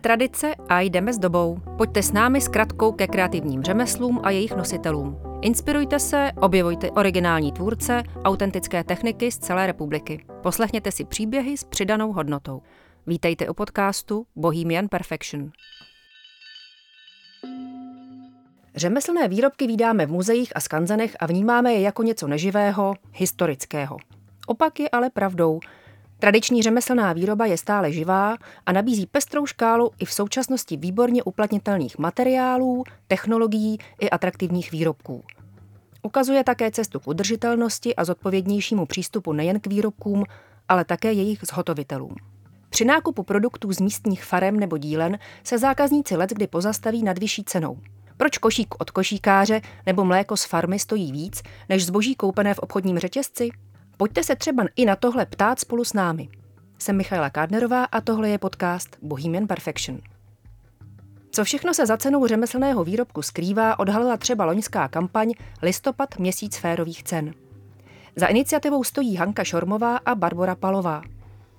Tradice a jdeme s dobou. Pojďte s námi s kratkou ke kreativním řemeslům a jejich nositelům. Inspirujte se, objevujte originální tvůrce, autentické techniky z celé republiky. Poslechněte si příběhy s přidanou hodnotou. Vítejte u podcastu Bohemian Perfection. Řemeslné výrobky vídáme v muzeích a skanzenech a vnímáme je jako něco neživého, historického. Opak je ale pravdou. Tradiční řemeslná výroba je stále živá a nabízí pestrou škálu i v současnosti výborně uplatnitelných materiálů, technologií i atraktivních výrobků. Ukazuje také cestu k udržitelnosti a zodpovědnějšímu přístupu nejen k výrobkům, ale také jejich zhotovitelům. Při nákupu produktů z místních farem nebo dílen se zákazníci let kdy pozastaví nad vyšší cenou. Proč košík od košíkáře nebo mléko z farmy stojí víc než zboží koupené v obchodním řetězci? Pojďte se třeba i na tohle ptát spolu s námi. Jsem Michaela Kádnerová a tohle je podcast Bohemian Perfection. Co všechno se za cenou řemeslného výrobku skrývá, odhalila třeba loňská kampaň Listopad měsíc férových cen. Za iniciativou stojí Hanka Šormová a Barbara Palová.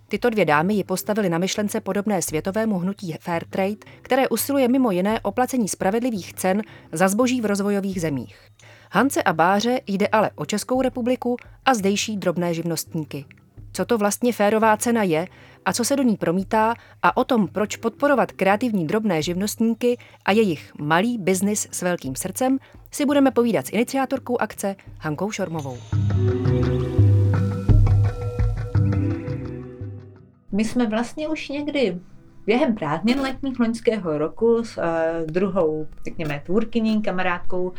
Tyto dvě dámy ji postavily na myšlence podobné světovému hnutí Fairtrade, které usiluje mimo jiné o placení spravedlivých cen za zboží v rozvojových zemích. Hance a Báře jde ale o Českou republiku a zdejší drobné živnostníky. Co to vlastně férová cena je a co se do ní promítá a o tom, proč podporovat kreativní drobné živnostníky a jejich malý biznis s velkým srdcem, si budeme povídat s iniciátorkou akce Hankou Šormovou. My jsme vlastně už někdy během prázdnin letních loňského roku s uh, druhou, řekněme, tvůrkyní, kamarádkou uh,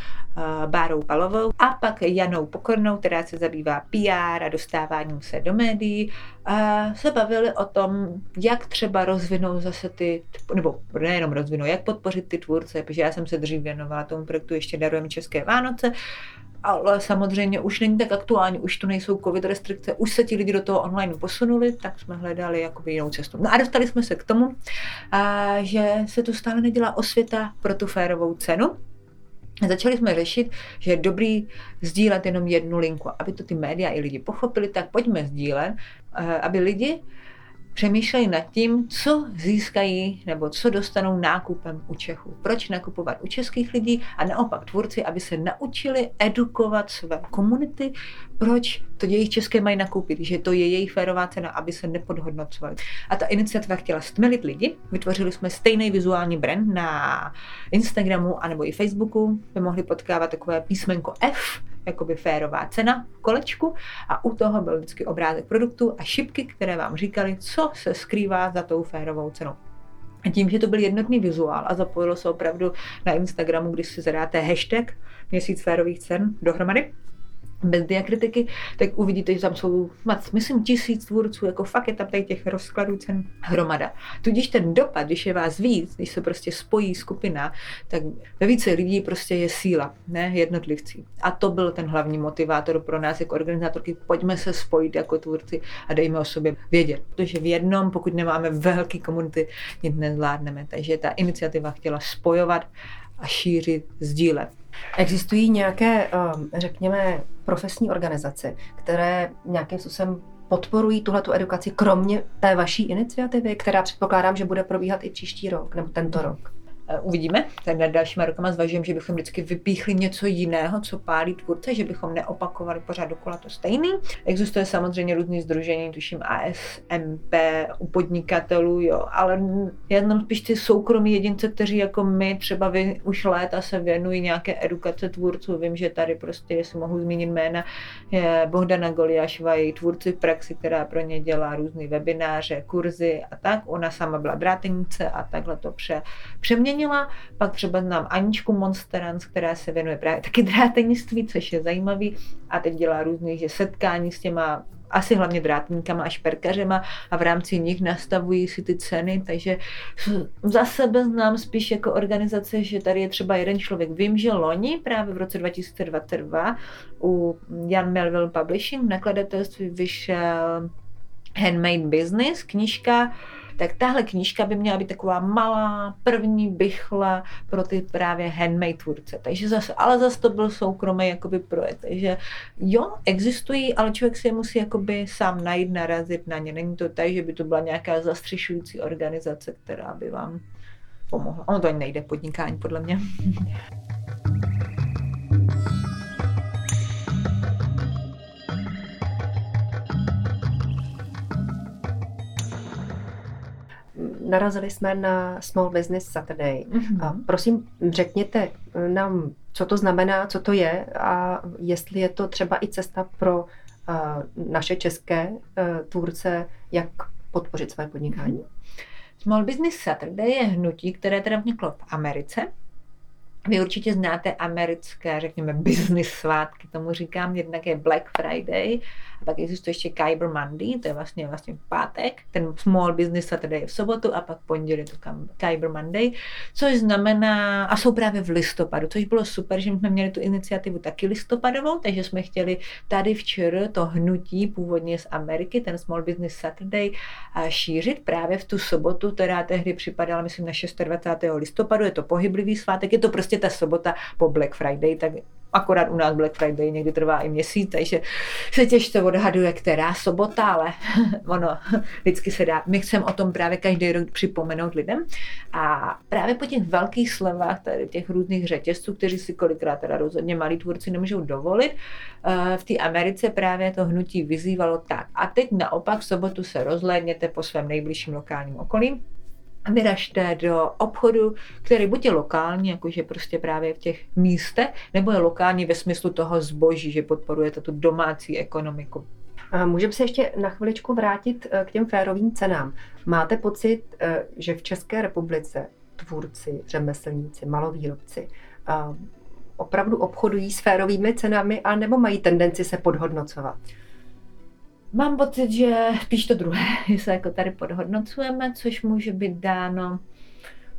Bárou Palovou a pak Janou Pokornou, která se zabývá PR a dostáváním se do médií, uh, se bavili o tom, jak třeba rozvinout zase ty, nebo nejenom rozvinout, jak podpořit ty tvůrce, protože já jsem se dřív věnovala tomu projektu Ještě darujeme České Vánoce ale samozřejmě už není tak aktuální, už tu nejsou covid restrikce, už se ti lidi do toho online posunuli, tak jsme hledali jakoby jinou cestu. No a dostali jsme se k tomu, a, že se tu stále nedělá osvěta pro tu férovou cenu, Začali jsme řešit, že je dobrý sdílet jenom jednu linku. Aby to ty média i lidi pochopili, tak pojďme sdílet, aby lidi přemýšlejí nad tím, co získají nebo co dostanou nákupem u Čechů. Proč nakupovat u českých lidí a naopak tvůrci, aby se naučili edukovat své komunity, proč to jejich české mají nakoupit, že to je jejich férová cena, aby se nepodhodnocovali. A ta iniciativa chtěla stmelit lidi, vytvořili jsme stejný vizuální brand na Instagramu anebo i Facebooku, by mohli potkávat takové písmenko F, jakoby férová cena v kolečku a u toho byl vždycky obrázek produktu a šipky, které vám říkali, co se skrývá za tou férovou cenou. A tím, že to byl jednotný vizuál a zapojilo se opravdu na Instagramu, když si zadáte hashtag měsíc férových cen dohromady, bez diakritiky, tak uvidíte, že tam jsou, myslím, tisíc tvůrců, jako fakt je tam tady těch rozkladů cen hromada. Tudíž ten dopad, když je vás víc, když se prostě spojí skupina, tak ve více lidí prostě je síla, ne jednotlivci. A to byl ten hlavní motivátor pro nás jako organizátorky, pojďme se spojit jako tvůrci a dejme o sobě vědět. Protože v jednom, pokud nemáme velký komunity, nic nezvládneme. Takže ta iniciativa chtěla spojovat a šířit, sdílet. Existují nějaké, um, řekněme, profesní organizace, které nějakým způsobem podporují tuhle edukaci, kromě té vaší iniciativy, která předpokládám, že bude probíhat i příští rok nebo tento rok? Eh, uvidíme. Tak nad dalšíma rokama zvažujeme, že bychom vždycky vypíchli něco jiného, co pálí tvůrce, že bychom neopakovali pořád dokola to stejný. Existuje samozřejmě různý združení, tuším ASMP u podnikatelů, jo, ale jenom spíš ty soukromí jedince, kteří jako my třeba vy, už léta se věnují nějaké edukace tvůrců. Vím, že tady prostě, jestli mohu zmínit jména, je Bohdana Goliášova, její tvůrci v praxi, která pro ně dělá různé webináře, kurzy a tak. Ona sama byla drátenice a takhle to pře, přeměnila zmínila. Pak třeba znám Aničku Monsterans, která se věnuje právě taky drátenictví, což je zajímavý a teď dělá různých že setkání s těma asi hlavně drátníkama a šperkařema a v rámci nich nastavují si ty ceny, takže za sebe znám spíš jako organizace, že tady je třeba jeden člověk. Vím, že loni právě v roce 2022 u Jan Melville Publishing nakladatelství vyšel Handmade Business, knižka, tak tahle knížka by měla být taková malá první bychla pro ty právě handmade tvůrce. Takže zase, ale zase to byl soukromý jakoby projekt. Takže jo, existují, ale člověk si je musí jakoby sám najít, narazit na ně. Není to tak, že by to byla nějaká zastřešující organizace, která by vám pomohla. Ono to ani nejde podnikání, podle mě. Narazili jsme na Small Business Saturday. Mm-hmm. A prosím, řekněte nám, co to znamená, co to je a jestli je to třeba i cesta pro uh, naše české uh, tvůrce, jak podpořit své podnikání. Mm-hmm. Small Business Saturday je hnutí, které teda vzniklo v Americe vy určitě znáte americké, řekněme, business svátky, tomu říkám, jednak je Black Friday a pak existuje ještě Kyber Monday, to je vlastně, vlastně pátek, ten small business tedy je v sobotu a pak pondělí to Kyber Monday, což znamená, a jsou právě v listopadu, což bylo super, že jsme měli tu iniciativu taky listopadovou, takže jsme chtěli tady včera to hnutí původně z Ameriky, ten Small Business Saturday, šířit právě v tu sobotu, která tehdy připadala, myslím, na 26. listopadu, je to pohyblivý svátek, je to prostě ta sobota po Black Friday, tak akorát u nás Black Friday někdy trvá i měsíc, takže se těžce odhaduje, která sobota, ale ono vždycky se dá. My chceme o tom právě každý rok připomenout lidem a právě po těch velkých slevách tady těch různých řetězců, kteří si kolikrát teda rozhodně malí tvůrci nemůžou dovolit, eh, v té Americe právě to hnutí vyzývalo tak. A teď naopak v sobotu se rozhlédněte po svém nejbližším lokálním okolí, vyražte do obchodu, který buď je lokální, jakože prostě právě v těch místech, nebo je lokální ve smyslu toho zboží, že podporujete tu domácí ekonomiku. Můžeme se ještě na chviličku vrátit eh, k těm férovým cenám. Máte pocit, eh, že v České republice tvůrci, řemeslníci, malovýrobci eh, opravdu obchodují s férovými cenami a nebo mají tendenci se podhodnocovat? Mám pocit, že spíš to druhé, že se jako tady podhodnocujeme, což může být dáno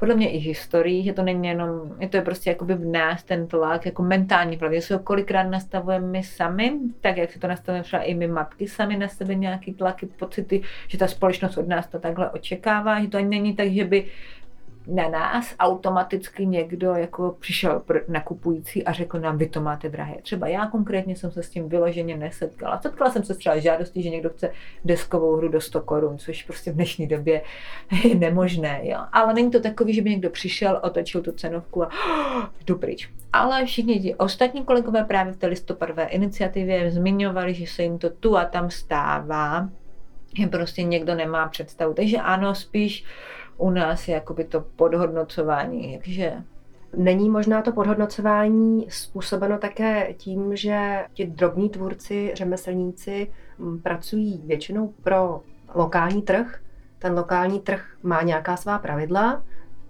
podle mě i historií, že to není jenom, je to je prostě jakoby v nás ten tlak, jako mentální tlak, se ho kolikrát nastavujeme my sami, tak jak si to nastavujeme třeba i my matky sami na sebe nějaký tlaky, pocity, že ta společnost od nás to takhle očekává, že to ani není tak, že by na nás automaticky někdo jako přišel nakupující a řekl nám, vy to máte drahé. Třeba já konkrétně jsem se s tím vyloženě nesetkala. Setkala jsem se třeba žádostí, že někdo chce deskovou hru do 100 korun, což prostě v dnešní době je nemožné. Jo? Ale není to takový, že by někdo přišel, otočil tu cenovku a oh, jdu pryč. Ale všichni ti ostatní kolegové právě v té listopadové iniciativě zmiňovali, že se jim to tu a tam stává, že prostě někdo nemá představu. Takže ano, spíš u nás je jakoby to podhodnocování, takže Není možná to podhodnocování způsobeno také tím, že ti drobní tvůrci, řemeslníci pracují většinou pro lokální trh. Ten lokální trh má nějaká svá pravidla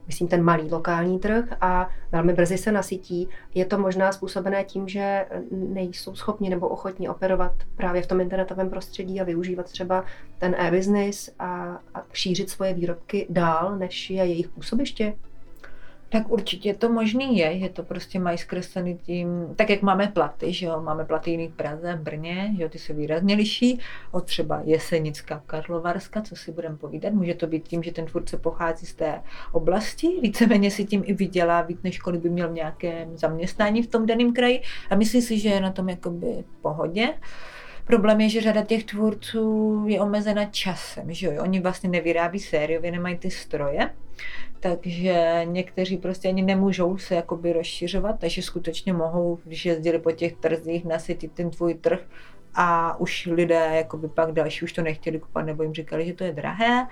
myslím ten malý lokální trh a velmi brzy se nasytí. Je to možná způsobené tím, že nejsou schopni nebo ochotni operovat právě v tom internetovém prostředí a využívat třeba ten e-business a, a šířit svoje výrobky dál, než je jejich působiště? Tak určitě to možný je, že to prostě mají zkreslený tím, tak jak máme platy, že jo, máme platy jiný v Praze, v Brně, že jo, ty se výrazně liší od třeba Jesenická, Karlovarska, co si budeme povídat. Může to být tím, že ten tvůrce pochází z té oblasti, víceméně si tím i vydělá víc, než kolik by měl v nějakém zaměstnání v tom daném kraji a myslí si, že je na tom jakoby pohodě. Problém je, že řada těch tvůrců je omezena časem, že jo? Oni vlastně nevyrábí sériově, nemají ty stroje, takže někteří prostě ani nemůžou se jakoby rozšiřovat, takže skutečně mohou, když jezdili po těch trzích, nasytit ten tvůj trh a už lidé jakoby pak další už to nechtěli kupovat nebo jim říkali, že to je drahé.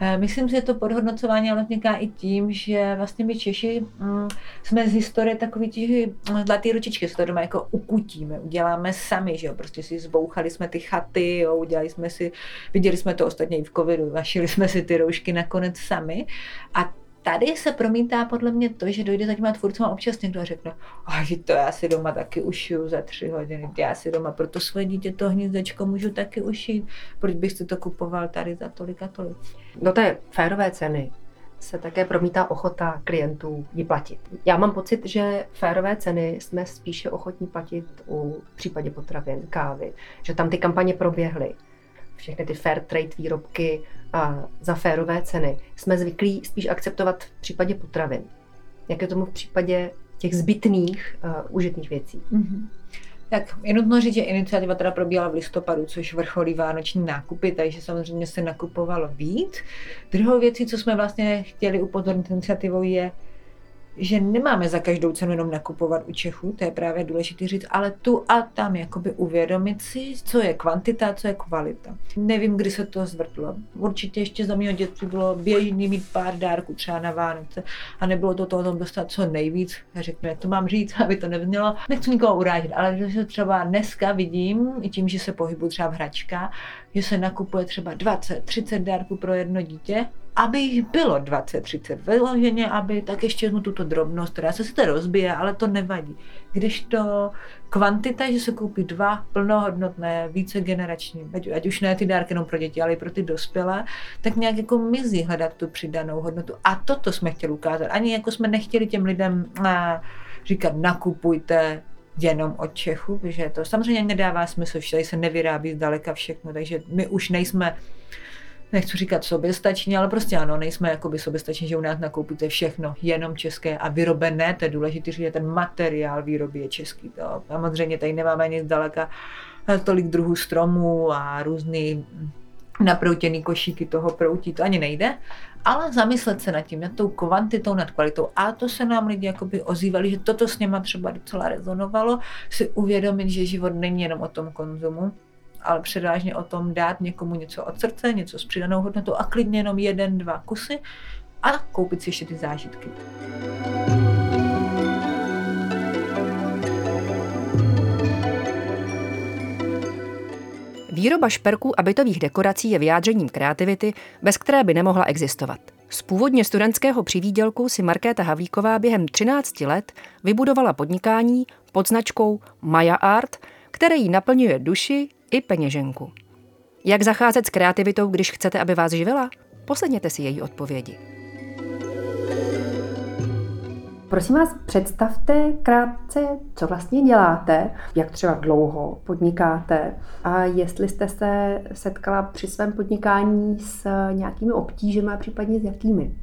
Eh, myslím si, že to podhodnocování ale vzniká i tím, že vlastně my Češi mm, jsme z historie takový ti mm, zlatý ručičky, se to doma jako ukutíme, uděláme sami, že jo, prostě si zbouchali jsme ty chaty, jo, udělali jsme si, viděli jsme to ostatně i v covidu, našili jsme si ty roušky nakonec sami a tady se promítá podle mě to, že dojde za těma tvůrcům a občas někdo řekne, a to já si doma taky ušiju za tři hodiny, já si doma pro to svoje dítě to hnízdečko můžu taky ušít, proč bych si to kupoval tady za tolik a tolik. Do té férové ceny se také promítá ochota klientů ji platit. Já mám pocit, že férové ceny jsme spíše ochotní platit u případě potravin, kávy, že tam ty kampaně proběhly. Všechny ty fair trade výrobky a za férové ceny jsme zvyklí spíš akceptovat v případě potravin. Jak je tomu v případě těch zbytných uh, užitných věcí? Mm-hmm. Tak je nutno říct, že iniciativa teda probíhala v listopadu, což vrcholí vánoční nákupy, takže samozřejmě se nakupovalo víc. Druhou věcí, co jsme vlastně chtěli upozornit iniciativou, je, že nemáme za každou cenu jenom nakupovat u Čechů, to je právě důležité říct, ale tu a tam jakoby uvědomit si, co je kvantita, co je kvalita. Nevím, kdy se to zvrtlo. Určitě ještě za mého dětství bylo běžný mít pár dárků třeba na Vánoce a nebylo to toho dostat co nejvíc. Já řeknu, jak to mám říct, aby to neznělo. Nechci nikoho urážet, ale že třeba dneska vidím, i tím, že se pohybuju třeba v hračkách, že se nakupuje třeba 20, 30 dárků pro jedno dítě aby jich bylo 20-30 vyloženě, aby tak ještě jednu tuto drobnost, která se sice rozbije, ale to nevadí. Když to kvantita, že se koupí dva plnohodnotné, více generační, ať, ať už ne ty dárky jenom pro děti, ale i pro ty dospělé, tak nějak jako mizí hledat tu přidanou hodnotu. A toto jsme chtěli ukázat. Ani jako jsme nechtěli těm lidem eh, říkat, nakupujte jenom od Čechu, že to samozřejmě nedává smysl, že tady se nevyrábí zdaleka všechno, takže my už nejsme nechci říkat soběstační, ale prostě ano, nejsme jakoby soběstační, že u nás nakoupíte všechno jenom české a vyrobené, to je důležité, že ten materiál výroby je český. To. Samozřejmě tady nemáme nic daleka eh, tolik druhů stromů a různý naproutěný košíky toho proutí, to ani nejde, ale zamyslet se nad tím, nad tou kvantitou, nad kvalitou. A to se nám lidi jakoby ozývali, že toto s něma třeba docela rezonovalo, si uvědomit, že život není jenom o tom konzumu, ale předvážně o tom dát někomu něco od srdce, něco s přidanou hodnotou a klidně jenom jeden, dva kusy a koupit si ještě ty zážitky. Výroba šperků a bytových dekorací je vyjádřením kreativity, bez které by nemohla existovat. Z původně studentského přivídělku si Markéta Havlíková během 13 let vybudovala podnikání pod značkou Maya Art, které jí naplňuje duši i peněženku. Jak zacházet s kreativitou, když chcete, aby vás živila? Poslechněte si její odpovědi. Prosím vás, představte krátce, co vlastně děláte, jak třeba dlouho podnikáte a jestli jste se setkala při svém podnikání s nějakými obtížemi a případně s jakými.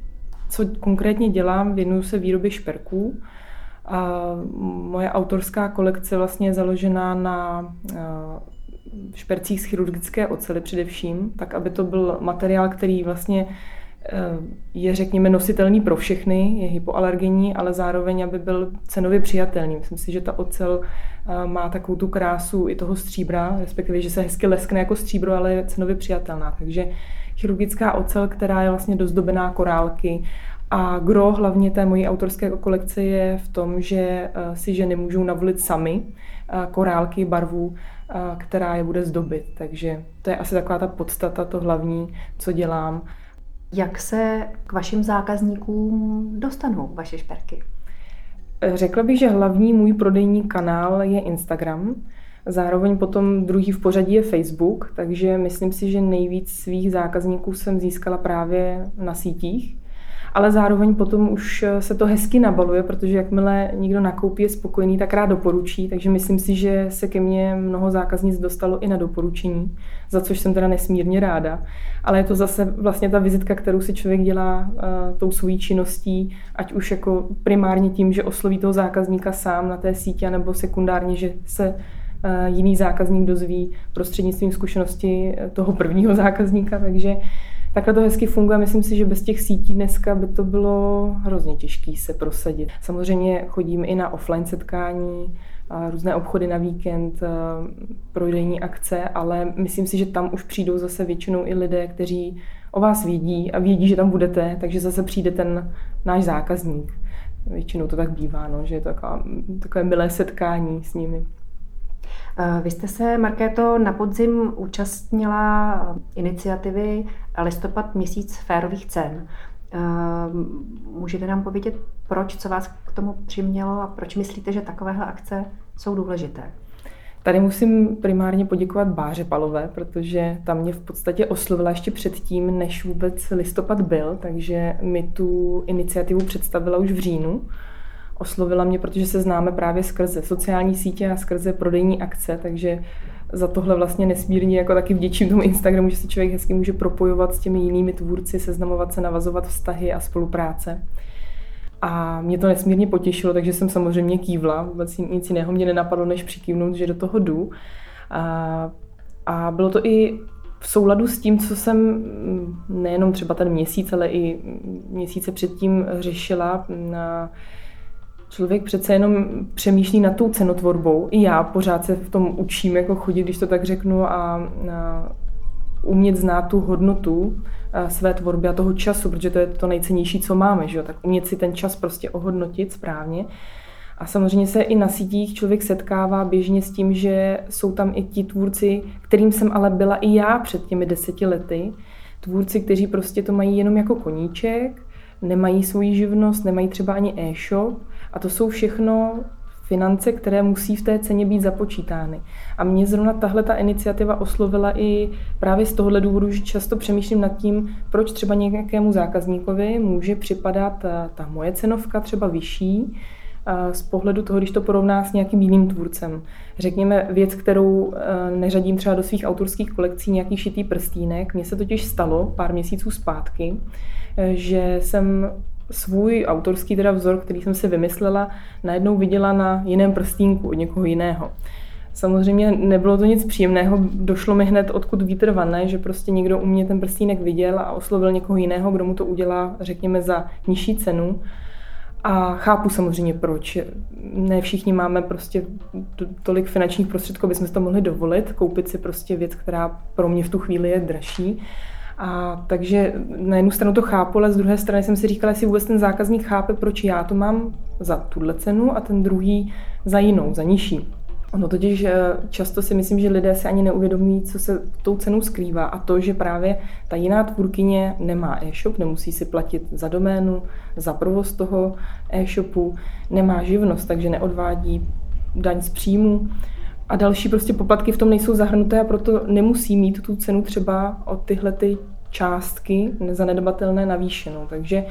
Co konkrétně dělám, věnuju se výrobě šperků. A moje autorská kolekce vlastně je založená na špercích z chirurgické ocely především, tak aby to byl materiál, který vlastně eh, je, řekněme, nositelný pro všechny, je hypoalergenní, ale zároveň, aby byl cenově přijatelný. Myslím si, že ta ocel eh, má takovou tu krásu i toho stříbra, respektive, že se hezky leskne jako stříbro, ale je cenově přijatelná. Takže chirurgická ocel, která je vlastně dozdobená korálky a gro hlavně té mojí autorské kolekce je v tom, že eh, si ženy můžou navolit sami korálky barvů, která je bude zdobit. Takže to je asi taková ta podstata, to hlavní, co dělám. Jak se k vašim zákazníkům dostanou vaše šperky? Řekla bych, že hlavní můj prodejní kanál je Instagram. Zároveň potom druhý v pořadí je Facebook, takže myslím si, že nejvíc svých zákazníků jsem získala právě na sítích ale zároveň potom už eh, se to hezky nabaluje, protože jakmile někdo nakoupí je spokojený, tak rád doporučí, takže myslím si, že se ke mně mnoho zákaznic dostalo i na doporučení, za což jsem teda nesmírně ráda. Ale je to zase vlastně ta vizitka, kterou si člověk dělá uh, tou svojí činností, ať už jako primárně tím, že osloví toho zákazníka sám na té síti, nebo sekundárně, že se uh, jiný zákazník dozví prostřednictvím zkušenosti toho prvního zákazníka, takže Takhle to hezky funguje. Myslím si, že bez těch sítí dneska by to bylo hrozně těžké se prosadit. Samozřejmě chodím i na offline setkání, různé obchody na víkend, prodejní akce, ale myslím si, že tam už přijdou zase většinou i lidé, kteří o vás vědí a vědí, že tam budete, takže zase přijde ten náš zákazník. Většinou to tak bývá, no, že je to taková, takové milé setkání s nimi. Vy jste se, Markéto, na podzim účastnila iniciativy Listopad měsíc férových cen. Můžete nám povědět, proč, co vás k tomu přimělo a proč myslíte, že takovéhle akce jsou důležité? Tady musím primárně poděkovat Báře Palové, protože tam mě v podstatě oslovila ještě předtím, než vůbec listopad byl, takže mi tu iniciativu představila už v říjnu oslovila mě, protože se známe právě skrze sociální sítě a skrze prodejní akce, takže za tohle vlastně nesmírně jako taky vděčím tomu Instagramu, že se člověk hezky může propojovat s těmi jinými tvůrci, seznamovat se, navazovat vztahy a spolupráce. A mě to nesmírně potěšilo, takže jsem samozřejmě kývla. Vůbec nic jiného mě nenapadlo, než přikývnout, že do toho jdu. A, a bylo to i v souladu s tím, co jsem mm, nejenom třeba ten měsíc, ale i měsíce předtím řešila. Na, člověk přece jenom přemýšlí nad tou cenotvorbou. I já pořád se v tom učím jako chodit, když to tak řeknu, a, a umět znát tu hodnotu své tvorby a toho času, protože to je to nejcennější, co máme, že jo? tak umět si ten čas prostě ohodnotit správně. A samozřejmě se i na sítích člověk setkává běžně s tím, že jsou tam i ti tvůrci, kterým jsem ale byla i já před těmi deseti lety. Tvůrci, kteří prostě to mají jenom jako koníček, nemají svoji živnost, nemají třeba ani e-shop a to jsou všechno finance, které musí v té ceně být započítány. A mě zrovna tahle ta iniciativa oslovila i právě z tohohle důvodu, že často přemýšlím nad tím, proč třeba nějakému zákazníkovi může připadat ta, ta moje cenovka třeba vyšší, z pohledu toho, když to porovná s nějakým jiným tvůrcem. Řekněme věc, kterou e, neřadím třeba do svých autorských kolekcí, nějaký šitý prstínek. Mně se totiž stalo pár měsíců zpátky, že jsem svůj autorský teda vzor, který jsem si vymyslela, najednou viděla na jiném prstínku od někoho jiného. Samozřejmě nebylo to nic příjemného, došlo mi hned odkud vítr vane, že prostě někdo u mě ten prstínek viděl a oslovil někoho jiného, kdo mu to udělá, řekněme, za nižší cenu. A chápu samozřejmě proč. Ne všichni máme prostě tolik finančních prostředků, aby jsme si to mohli dovolit, koupit si prostě věc, která pro mě v tu chvíli je dražší. A takže na jednu stranu to chápu, ale z druhé strany jsem si říkala, jestli vůbec ten zákazník chápe, proč já to mám za tuhle cenu a ten druhý za jinou, za nižší. Ono totiž eh, často si myslím, že lidé se ani neuvědomí, co se tou cenou skrývá a to, že právě ta jiná tvůrkyně nemá e-shop, nemusí si platit za doménu, za provoz toho e-shopu, nemá živnost, takže neodvádí daň z příjmu a další prostě poplatky v tom nejsou zahrnuté a proto nemusí mít tu cenu třeba o tyhle ty částky nezanedbatelné navýšenou. Takže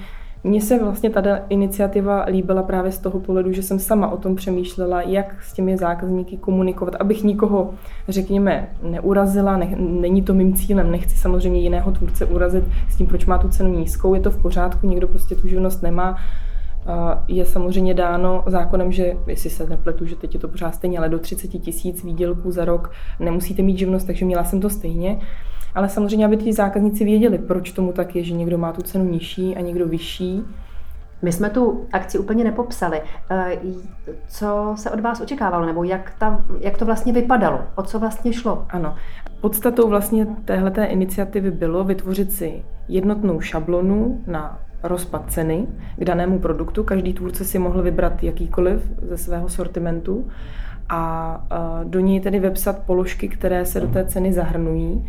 mně se vlastně ta iniciativa líbila právě z toho pohledu, že jsem sama o tom přemýšlela, jak s těmi zákazníky komunikovat, abych nikoho, řekněme, neurazila, ne, není to mým cílem, nechci samozřejmě jiného tvůrce urazit s tím, proč má tu cenu nízkou, je to v pořádku, někdo prostě tu živnost nemá, je samozřejmě dáno zákonem, že jestli se nepletu, že teď je to pořád stejně, ale do 30 tisíc výdělků za rok nemusíte mít živnost, takže měla jsem to stejně. Ale samozřejmě, aby ti zákazníci věděli, proč tomu tak je, že někdo má tu cenu nižší a někdo vyšší. My jsme tu akci úplně nepopsali. E, co se od vás očekávalo, nebo jak, ta, jak to vlastně vypadalo? O co vlastně šlo? Ano. Podstatou vlastně téhleté iniciativy bylo vytvořit si jednotnou šablonu na rozpad ceny k danému produktu. Každý tvůrce si mohl vybrat jakýkoliv ze svého sortimentu a do něj tedy vepsat položky, které se do té ceny zahrnují.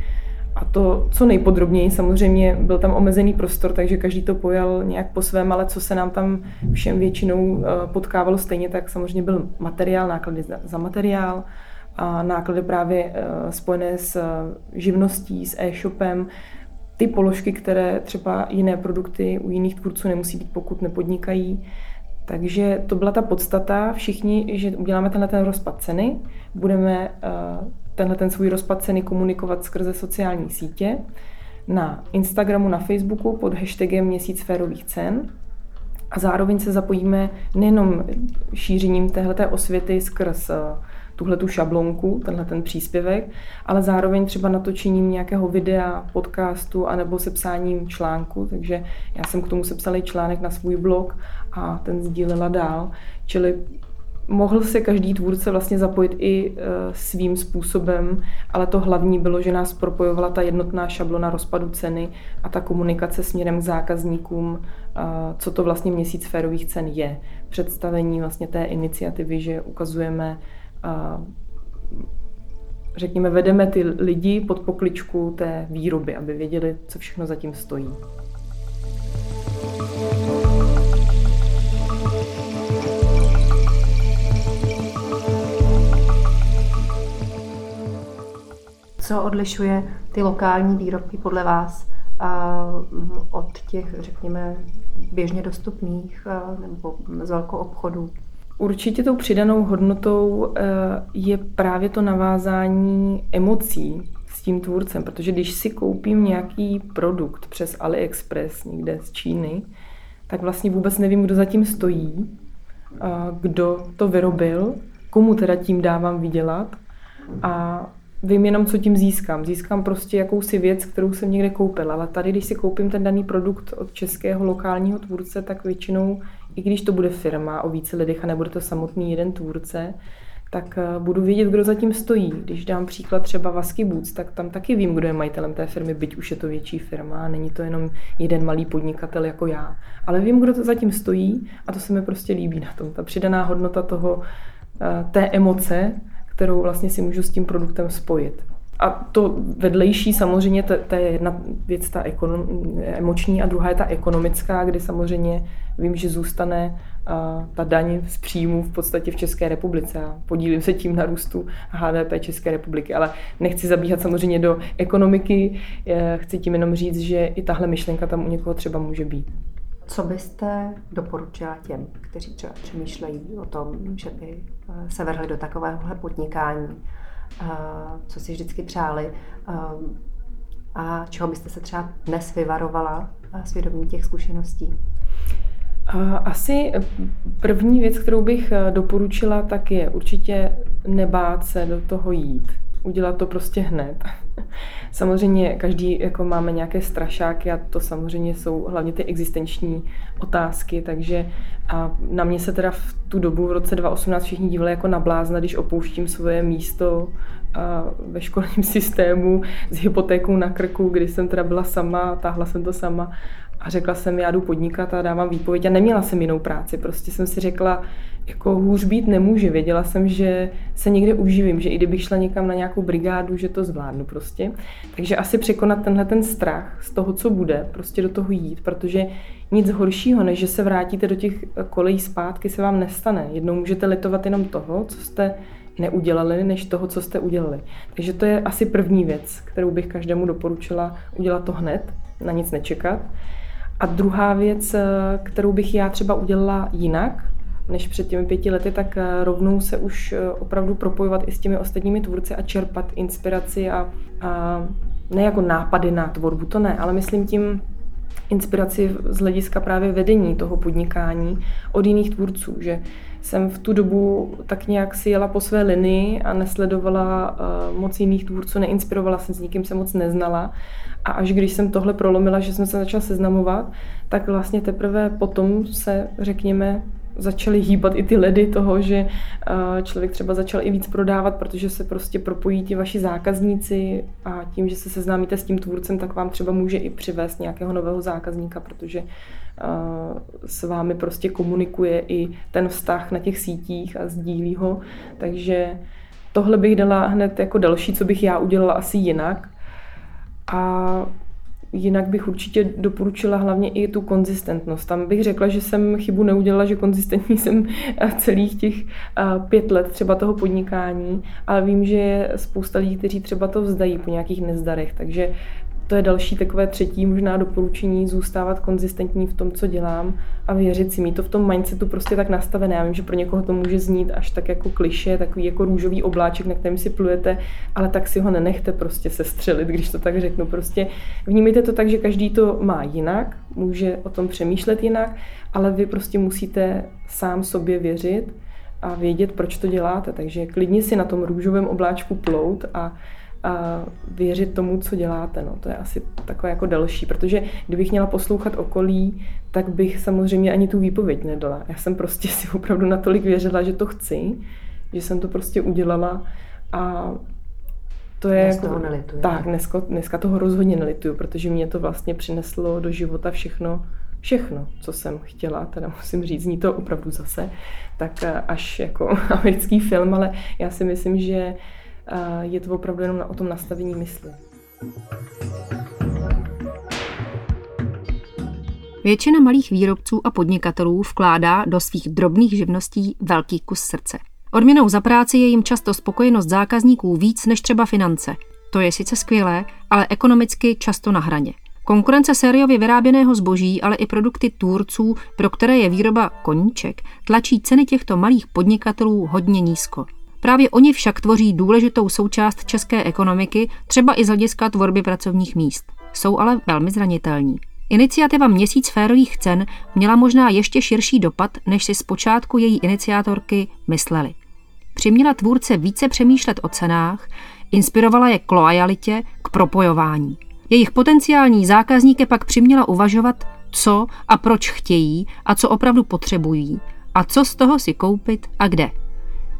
A to co nejpodrobněji, samozřejmě byl tam omezený prostor, takže každý to pojal nějak po svém, ale co se nám tam všem většinou potkávalo stejně, tak samozřejmě byl materiál, náklady za materiál, a náklady právě spojené s živností, s e-shopem, ty položky, které třeba jiné produkty u jiných tvůrců nemusí být, pokud nepodnikají. Takže to byla ta podstata. Všichni, že uděláme tenhle ten rozpad ceny, budeme eh, tenhle ten svůj rozpad ceny komunikovat skrze sociální sítě na Instagramu, na Facebooku pod hashtagem Měsíc férových cen. A zároveň se zapojíme nejenom šířením téhleté osvěty skrz eh, tuhle tu šablonku, tenhle ten příspěvek, ale zároveň třeba natočením nějakého videa, podcastu anebo sepsáním článku, takže já jsem k tomu sepsala i článek na svůj blog a ten sdílela dál, čili mohl se každý tvůrce vlastně zapojit i e, svým způsobem, ale to hlavní bylo, že nás propojovala ta jednotná šablona rozpadu ceny a ta komunikace směrem k zákazníkům, e, co to vlastně měsíc férových cen je. Představení vlastně té iniciativy, že ukazujeme a řekněme, vedeme ty lidi pod pokličku té výroby, aby věděli, co všechno zatím stojí. Co odlišuje ty lokální výrobky podle vás od těch, řekněme, běžně dostupných nebo z velkou obchodu? Určitě tou přidanou hodnotou eh, je právě to navázání emocí s tím tvůrcem, protože když si koupím nějaký produkt přes AliExpress někde z Číny, tak vlastně vůbec nevím, kdo zatím stojí, kdo to vyrobil, komu teda tím dávám vydělat a vím jenom, co tím získám. Získám prostě jakousi věc, kterou jsem někde koupil, ale tady, když si koupím ten daný produkt od českého lokálního tvůrce, tak většinou, i když to bude firma o více lidech a nebude to samotný jeden tvůrce, tak eh, budu vědět, kdo zatím stojí. Když dám příklad třeba Vasky Boots, tak tam taky vím, kdo je majitelem té firmy, byť už je to větší firma není to jenom jeden malý podnikatel jako já. Ale vím, kdo to zatím stojí a to se mi prostě líbí na tom. Ta přidaná hodnota toho, eh, té emoce, kterou vlastně si můžu s tím produktem spojit. A to vedlejší samozřejmě, to, je jedna věc, ta ekonom, emoční a druhá je ta ekonomická, kdy samozřejmě vím, že zůstane a, ta daň z příjmu v podstatě v České republice a podílím se tím na růstu HDP České republiky. Ale nechci zabíhat samozřejmě do ekonomiky, chci tím jenom říct, že i tahle myšlenka tam u někoho třeba může být. Co byste doporučila těm, kteří třeba přemýšlejí o tom, že by eh, se vrhli do takovéhohle podnikání, eh, co si vždycky přáli eh, a čeho byste se třeba dnes vyvarovala svědomí těch zkušeností? Asi první věc, kterou bych doporučila, tak je určitě nebát se do toho jít udělat to prostě hned. Samozřejmě každý jako máme nějaké strašáky a to samozřejmě jsou hlavně ty existenční otázky, takže a na mě se teda v tu dobu v roce 2018 všichni dívali jako na blázna, když opouštím svoje místo a ve školním systému s hypotékou na krku, kdy jsem teda byla sama, táhla jsem to sama a řekla jsem, já jdu podnikat a dávám výpověď a neměla jsem jinou práci. Prostě jsem si řekla, jako hůř být nemůže. Věděla jsem, že se někde uživím, že i kdybych šla někam na nějakou brigádu, že to zvládnu prostě. Takže asi překonat tenhle ten strach z toho, co bude, prostě do toho jít, protože nic horšího, než že se vrátíte do těch kolejí zpátky, se vám nestane. Jednou můžete litovat jenom toho, co jste neudělali, než toho, co jste udělali. Takže to je asi první věc, kterou bych každému doporučila udělat to hned, na nic nečekat. A druhá věc, kterou bych já třeba udělala jinak, než před těmi pěti lety, tak eh, rovnou se už eh, opravdu propojovat i s těmi ostatními tvůrci a čerpat inspiraci a, a ne jako nápady na tvorbu, to ne, ale myslím tím inspiraci z hlediska právě vedení toho podnikání od jiných tvůrců, že jsem v tu dobu tak nějak si jela po své linii a nesledovala uh, moc jiných tvůrců, neinspirovala jsem s nikým, se moc neznala. A až když jsem tohle prolomila, že jsem se začala seznamovat, tak vlastně teprve potom se, řekněme, začaly hýbat i ty ledy toho, že eh, člověk třeba začal i víc prodávat, protože se prostě propojí ti vaši zákazníci a tím, že se seznámíte s tím tvůrcem, tak vám třeba může i přivést nějakého nového zákazníka, protože eh, s vámi prostě komunikuje i ten vztah na těch sítích a sdílí ho. Takže tohle bych dala hned jako další, co bych já udělala asi jinak. A jinak bych určitě doporučila hlavně i tu konzistentnost. Tam bych řekla, že jsem chybu neudělala, že konzistentní jsem celých těch pět let třeba toho podnikání, ale vím, že je spousta lidí, kteří třeba to vzdají po nějakých nezdarech, takže to je další takové třetí možná doporučení, zůstávat konzistentní v tom, co dělám a věřit si, mít to v tom mindsetu prostě tak nastavené. Já vím, že pro někoho to může znít až tak jako kliše, takový jako růžový obláček, na kterém si plujete, ale tak si ho nenechte prostě sestřelit, když to tak řeknu. Prostě vnímejte to tak, že každý to má jinak, může o tom přemýšlet jinak, ale vy prostě musíte sám sobě věřit a vědět, proč to děláte. Takže klidně si na tom růžovém obláčku plout a a věřit tomu, co děláte. No. To je asi takové jako další, protože kdybych měla poslouchat okolí, tak bych samozřejmě ani tu výpověď nedala. Já jsem prostě si opravdu natolik věřila, že to chci, že jsem to prostě udělala a to je dnes jako, nelituju. Tak, dneska, dneska toho rozhodně nelituju, protože mě to vlastně přineslo do života všechno, všechno, co jsem chtěla, teda musím říct, zní to opravdu zase, tak až jako americký film, ale já si myslím, že je to opravdu jenom o tom nastavení mysli. Většina malých výrobců a podnikatelů vkládá do svých drobných živností velký kus srdce. Odměnou za práci je jim často spokojenost zákazníků víc než třeba finance. To je sice skvělé, ale ekonomicky často na hraně. Konkurence sériově vyráběného zboží, ale i produkty tvůrců, pro které je výroba koníček, tlačí ceny těchto malých podnikatelů hodně nízko. Právě oni však tvoří důležitou součást české ekonomiky, třeba i z hlediska tvorby pracovních míst. Jsou ale velmi zranitelní. Iniciativa Měsíc férových cen měla možná ještě širší dopad, než si zpočátku její iniciátorky mysleli. Přiměla tvůrce více přemýšlet o cenách, inspirovala je k loajalitě, k propojování. Jejich potenciální zákazníky pak přiměla uvažovat, co a proč chtějí a co opravdu potřebují a co z toho si koupit a kde.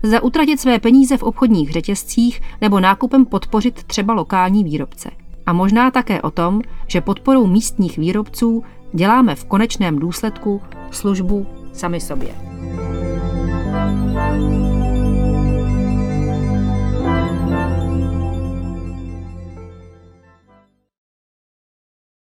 Za utratit své peníze v obchodních řetězcích nebo nákupem podpořit třeba lokální výrobce. A možná také o tom, že podporou místních výrobců děláme v konečném důsledku službu sami sobě. thank you